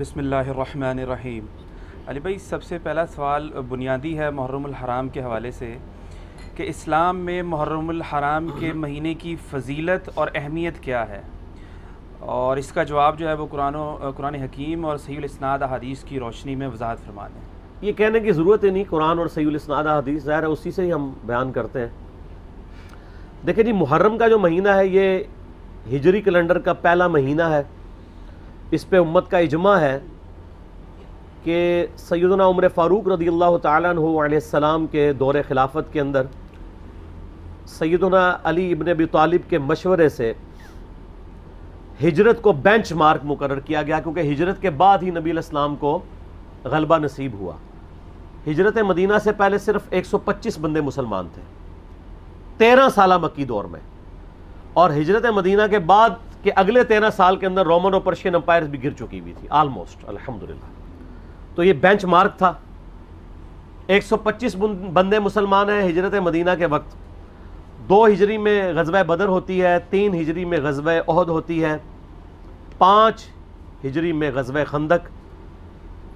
بسم اللہ الرحمن الرحیم۔ علی بھائی، سب سے پہلا سوال بنیادی ہے محرم الحرام کے حوالے سے کہ اسلام میں محرم الحرام کے مہینے کی فضیلت اور اہمیت کیا ہے؟ اور اس کا جواب جو ہے وہ قرآن و قرآن حکیم اور صحیح الاسناد حدیث کی روشنی میں وضاحت فرما دیں یہ کہنے کی ضرورت ہی نہیں، قرآن اور صحیح الاسناد حدیث ظاہر ہے اسی سے ہی ہم بیان کرتے ہیں۔ دیکھیں جی محرم کا جو مہینہ ہے، یہ ہجری کیلنڈر کا پہلا مہینہ ہے۔ اس پہ امت کا اجماع ہے کہ سیدنا عمر فاروق رضی اللہ تعالیٰ عنہ علیہ السلام کے دور خلافت کے اندر سیدنا علی ابن ابی طالب کے مشورے سے ہجرت کو بینچ مارک مقرر کیا گیا کیونکہ ہجرت کے بعد ہی نبی الاسلام کو غلبہ نصیب ہوا۔ ہجرت مدینہ سے پہلے صرف ایک سو پچیس بندے مسلمان تھے، تیرہ سالہ مکی دور میں۔ اور ہجرت مدینہ کے بعد کے اگلے تیرہ سال کے اندر رومن اور پرشین امپائرز بھی گر چکی ہوئی تھی۔ آلموسٹ الحمدللہ۔ تو یہ بینچ مارک تھا۔ ایک سو پچیس بندے مسلمان ہیں ہجرت مدینہ کے وقت۔ دو ہجری میں غزوہ بدر ہوتی ہے، تین ہجری میں غزوہ عہد ہوتی ہے۔ پانچ ہجری میں غزوہ خندق۔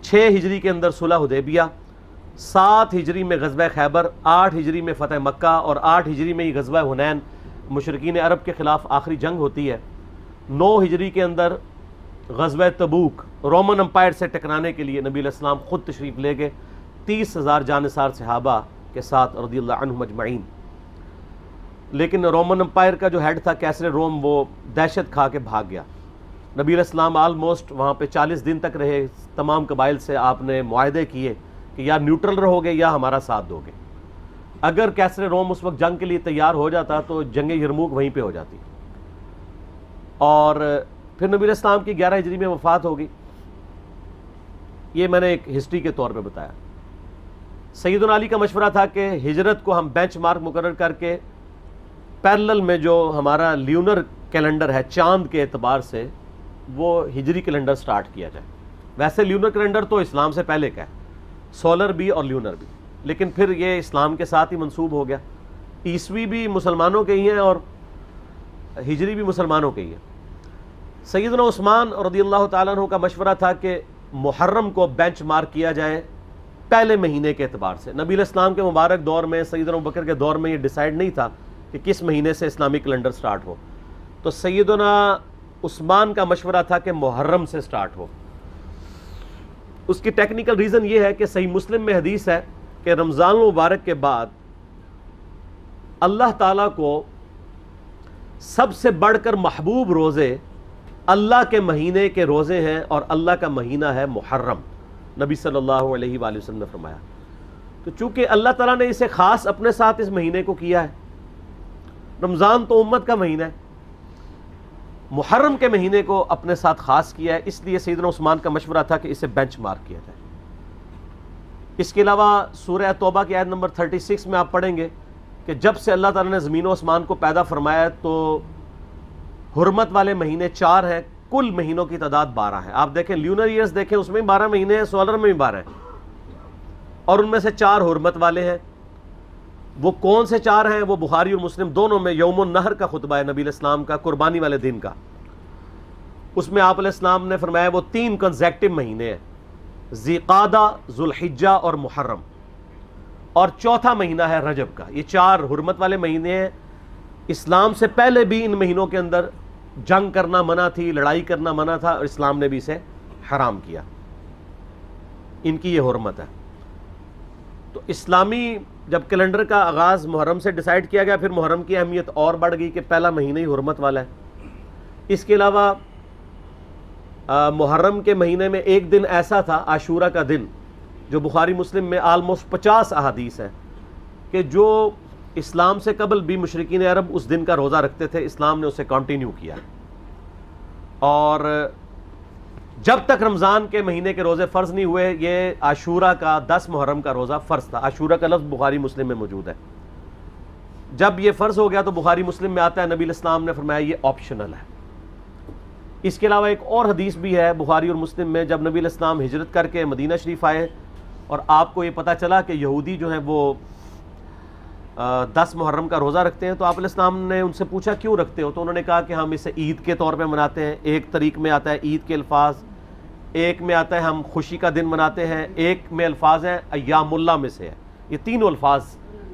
چھ ہجری کے اندر صلح حدیبیہ۔ سات ہجری میں غزوہ خیبر۔ آٹھ ہجری میں فتح مکہ۔ اور آٹھ ہجری میں ہی غزوہ حنین۔ مشرقین عرب کے خلاف آخری جنگ ہوتی ہے۔ نو ہجری کے اندر غزوہ تبوک رومن امپائر سے ٹکرانے کے لیے نبی الاسلام خود تشریف لے گئے۔ تیس ہزار جانسار صحابہ کے ساتھ رضی اللہ عنہ مجمعین لیکن رومن امپائر کا جو ہیڈ تھا کیسر روم، وہ دہشت کھا کے بھاگ گیا۔ نبی الاسلام آلموسٹ وہاں پہ چالیس دن تک رہے۔ تمام قبائل سے آپ نے معاہدے کیے کہ یا نیوٹرل رہو گے یا ہمارا ساتھ دو گے اگر کیسر روم اس وقت جنگ کے لیے تیار ہو جاتا تو جنگ یرموک وہیں پہ ہو جاتی۔ اور پھر نبی اسلام کی گیارہ ہجری میں وفات ہوگی۔ یہ میں نے ایک ہسٹری کے طور پہ بتایا۔ سید علی کا مشورہ تھا کہ ہجرت کو ہم بینچ مارک مقرر کر کے پیرلل میں جو ہمارا لیونر کیلنڈر ہے، چاند کے اعتبار سے وہ ہجری کیلنڈر سٹارٹ کیا جائے۔ ویسے لیونر کیلنڈر تو اسلام سے پہلے کا ہے، سولر بھی اور لیونر بھی۔ لیکن پھر یہ اسلام کے ساتھ ہی منسوب ہو گیا۔ عیسوی بھی مسلمانوں کے ہی ہیں اور ہجری بھی مسلمانوں کے ہی ہیں سیدنا عثمان رضی اللہ تعالیٰ عنہ کا مشورہ تھا کہ محرم کو بینچ مارک کیا جائے پہلے مہینے کے اعتبار سے۔ نبی الاسلام کے مبارک دور میں، سیدنا بکر کے دور میں یہ ڈیسائیڈ نہیں تھا کہ کس مہینے سے اسلامی کیلنڈر سٹارٹ ہو۔ تو سیدنا عثمان کا مشورہ تھا کہ محرم سے سٹارٹ ہو۔ اس کی ٹیکنیکل ریزن یہ ہے کہ صحیح مسلم میں حدیث ہے کہ رمضان المبارک کے بعد اللہ تعالیٰ کو سب سے بڑھ کر محبوب روزے اللہ کے مہینے کے روزے ہیں اور اللہ کا مہینہ ہے محرم۔ نبی صلی اللہ علیہ وآلہ وسلم نے فرمایا، تو چونکہ اللہ تعالیٰ نے اسے خاص اپنے ساتھ اس مہینے کو کیا ہے، رمضان تو امت کا مہینہ ہے، محرم کے مہینے کو اپنے ساتھ خاص کیا ہے، اس لیے سیدنا عثمان کا مشورہ تھا کہ اسے بینچ مارک کیا جائے۔ اس کے علاوہ سورہ توبہ کی آیت نمبر 36 میں آپ پڑھیں گے۔ کہ جب سے اللہ تعالیٰ نے زمین و عثمان کو پیدا فرمایا تو حرمت والے مہینے چار ہیں، کل مہینوں کی تعداد بارہ ہے آپ دیکھیں لیونر ایئرز دیکھیں، اس میں بارہ مہینے ہیں سولر میں بھی بارہ ہیں۔ اور ان میں سے چار حرمت والے ہیں۔ وہ کون سے چار ہیں؟ وہ بخاری اور مسلم دونوں میں یوم النہر کا خطبہ ہے نبی الاسلام کا، قربانی والے دن کا۔ اس میں آپ علیہ السلام نے فرمایا وہ تین کنزیکٹو مہینے ہیں زیقادہ ذوالحجہ اور محرم۔ اور چوتھا مہینہ ہے رجب کا۔ یہ چار حرمت والے مہینے ہیں۔ اسلام سے پہلے بھی ان مہینوں کے اندر جنگ کرنا منع تھی، لڑائی کرنا منع تھا اور اسلام نے بھی اسے حرام کیا۔ ان کی یہ حرمت ہے۔ تو اسلامی جب کیلنڈر کا آغاز محرم سے ڈیسائیڈ کیا گیا، پھر محرم کی اہمیت اور بڑھ گئی کہ پہلا مہینہ ہی حرمت والا ہے۔ اس کے علاوہ محرم کے مہینے میں ایک دن ایسا تھا، عاشورہ کا دن۔ جو بخاری مسلم میں آلموسٹ پچاس احادیث ہے کہ جو اسلام سے قبل بھی مشرقین عرب اس دن کا روزہ رکھتے تھے، اسلام نے اسے کنٹینیو کیا۔ اور جب تک رمضان کے مہینے کے روزے فرض نہیں ہوئے، یہ عاشورہ کا دس محرم کا روزہ فرض تھا۔ عاشورہ کا لفظ بخاری مسلم میں موجود ہے۔ جب یہ فرض ہو گیا تو بخاری مسلم میں آتا ہے، نبی الاسلام نے فرمایا یہ آپشنل ہے۔ اس کے علاوہ ایک اور حدیث بھی ہے بخاری اور مسلم میں، جب نبی الاسلام ہجرت کر کے مدینہ شریف آئے اور آپ کو یہ پتہ چلا کہ یہودی جو ہیں وہ دس محرم کا روزہ رکھتے ہیں، تو آپ علیہ السلام نے ان سے پوچھا کیوں رکھتے ہو؟ تو انہوں نے کہا کہ ہم اسے عید کے طور پہ مناتے ہیں۔ ایک طریق میں آتا ہے عید کے الفاظ، ایک میں آتا ہے ہم خوشی کا دن مناتے ہیں، ایک میں الفاظ ہیں ایام اللہ میں سے ہے یہ تینوں الفاظ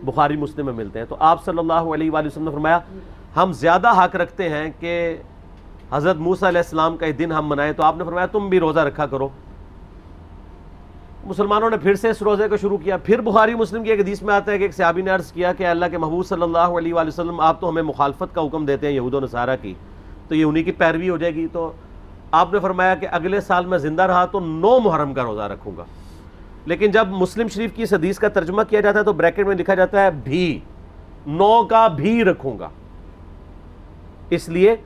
بخاری مسلم میں ملتے ہیں۔ تو آپ صلی اللہ علیہ وآلہ وسلم نے فرمایا، ہم زیادہ حق رکھتے ہیں کہ حضرت موسیٰ علیہ السلام کا دن ہم منائیں۔ تو آپ نے فرمایا، تم بھی روزہ رکھا کرو۔ مسلمانوں نے پھر سے اس روزے کو شروع کیا۔ پھر بخاری مسلم کی ایک حدیث میں آتا ہے کہ ایک صحابی نے عرض کیا کہ اللہ کے محبوب صلی اللہ علیہ وآلہ وسلم، آپ تو ہمیں مخالفت کا حکم دیتے ہیں یہود و نصارہ کی، تو یہ انہی کی پیروی ہو جائے گی۔ تو آپ نے فرمایا کہ اگلے سال میں زندہ رہا تو نو محرم کا روزہ رکھوں گا۔ لیکن جب مسلم شریف کی اس حدیث کا ترجمہ کیا جاتا ہے تو بریکٹ میں لکھا جاتا ہے بھی، نو کا بھی رکھوں گا۔ اس لیے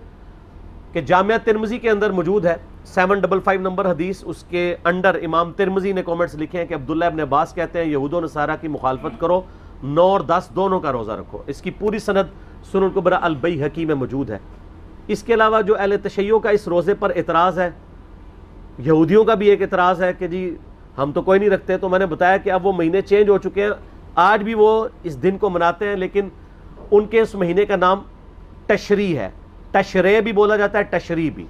کہ جامعہ ترمزی کے اندر موجود ہے۔ سیون ڈبل فائیو نمبر حدیث، اس کے انڈر امام ترمزی نے کومنٹس لکھے ہیں کہ عبداللہ ابن عباس کہتے ہیں یہود و نصارہ کی مخالفت کرو، نو اور دس دونوں کا روزہ رکھو۔ اس کی پوری سند سنن القبرہ البئی حکیم میں موجود ہے۔ اس کے علاوہ جو اہل تشیعوں کا اس روزے پر اعتراض ہے، یہودیوں کا بھی ایک اعتراض ہے کہ جی ہم تو کوئی نہیں رکھتے۔ تو میں نے بتایا کہ اب وہ مہینے چینج ہو چکے ہیں۔ آج بھی وہ اس دن کو مناتے ہیں، لیکن ان کے اس مہینے کا نام تشریح ہے۔ تشرے بھی بولا جاتا ہے، تشریح بھی۔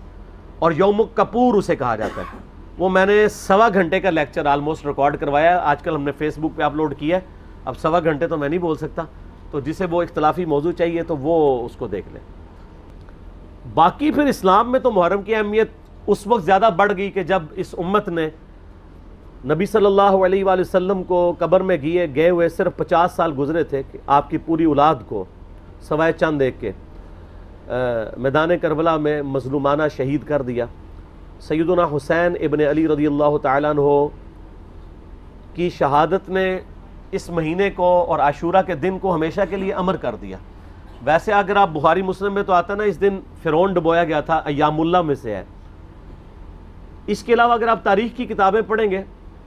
اور یوم کپور اسے کہا جاتا ہے۔ وہ میں نے سوا گھنٹے کا لیکچر آلموسٹ ریکارڈ کروایا آج کل ہم نے فیس بک پہ اپلوڈ کیا ہے۔ اب سوا گھنٹے تو میں نہیں بول سکتا۔ تو جسے وہ اختلافی موضوع چاہیے تو وہ اس کو دیکھ لیں۔ باقی پھر اسلام میں تو محرم کی اہمیت اس وقت زیادہ بڑھ گئی کہ جب اس امت نے نبی صلی اللہ علیہ وآلہ وسلم کو قبر میں گئے گئے ہوئے صرف پچاس سال گزرے تھے کہ آپ کی پوری اولاد کو سوائے چند ایک کے میدان کربلا میں مظلومانہ شہید کر دیا۔ سیدنا حسین ابن علی رضی اللہ تعالیٰ عنہ کی شہادت نے اس مہینے کو اور عاشورہ کے دن کو ہمیشہ کے لیے امر کر دیا۔ ویسے اگر آپ بخاری مسلم میں تو آتا نا، اس دن فرون ڈبویا گیا تھا، ایام اللہ میں سے ہے۔ اس کے علاوہ اگر آپ تاریخ کی کتابیں پڑھیں گے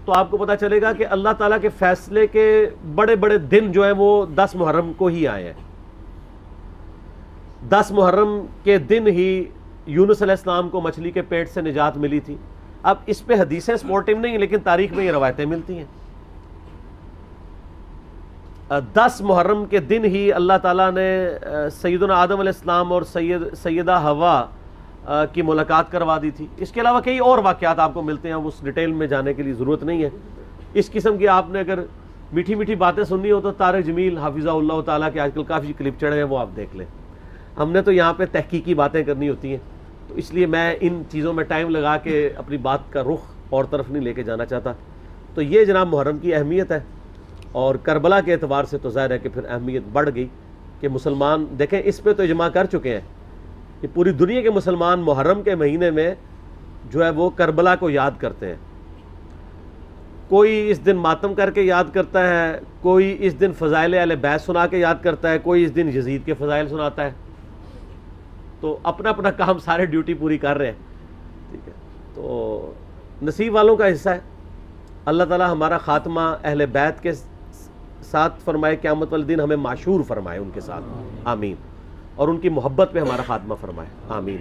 تو آپ کو پتا چلے گا کہ اللہ تعالیٰ کے فیصلے کے بڑے بڑے دن جو ہیں وہ دس محرم کو ہی آئے ہیں۔ دس محرم کے دن ہی یونس علیہ السلام کو مچھلی کے پیٹ سے نجات ملی تھی۔ اب اس پہ حدیثیں سپورٹیو نہیں ہیں، لیکن تاریخ میں یہ روایتیں ملتی ہیں۔ دس محرم کے دن ہی اللہ تعالیٰ نے سیدنا آدم علیہ السلام اور سید، سیدہ ہوا کی ملاقات کروا دی تھی۔ اس کے علاوہ کئی اور واقعات آپ کو ملتے ہیں اس ڈیٹیل میں جانے کے لیے ضرورت نہیں ہے۔ اس قسم کی آپ نے اگر میٹھی میٹھی باتیں سننی ہو تو طارق جمیل حافظہ اللہ تعالیٰ کے آج کل کافی کلپ چڑھے ہیں، وہ آپ دیکھ لیں۔ ہم نے تو یہاں پہ تحقیقی باتیں کرنی ہوتی ہیں۔ تو اس لیے میں ان چیزوں میں ٹائم لگا کے اپنی بات کا رخ اور طرف نہیں لے کے جانا چاہتا۔ تو یہ جناب محرم کی اہمیت ہے۔ اور کربلا کے اعتبار سے تو ظاہر ہے کہ پھر اہمیت بڑھ گئی کہ مسلمان، دیکھیں اس پہ تو اجماع کر چکے ہیں۔ کہ پوری دنیا کے مسلمان محرم کے مہینے میں جو ہے وہ کربلا کو یاد کرتے ہیں۔ کوئی اس دن ماتم کر کے یاد کرتا ہے، کوئی اس دن فضائل اہل بیس سنا کے یاد کرتا ہے، کوئی اس دن یزید کے فضائل سناتا ہے۔ تو اپنا اپنا کام سارے ڈیوٹی پوری کر رہے ہیں۔ ٹھیک ہے۔ تو نصیب والوں کا حصہ ہے۔ اللہ تعالیٰ ہمارا خاتمہ اہل بیت کے ساتھ فرمائے، قیامت والے دن ہمیں معشور فرمائے ان کے ساتھ۔ آمین۔ اور ان کی محبت پہ ہمارا خاتمہ فرمائے۔ آمین۔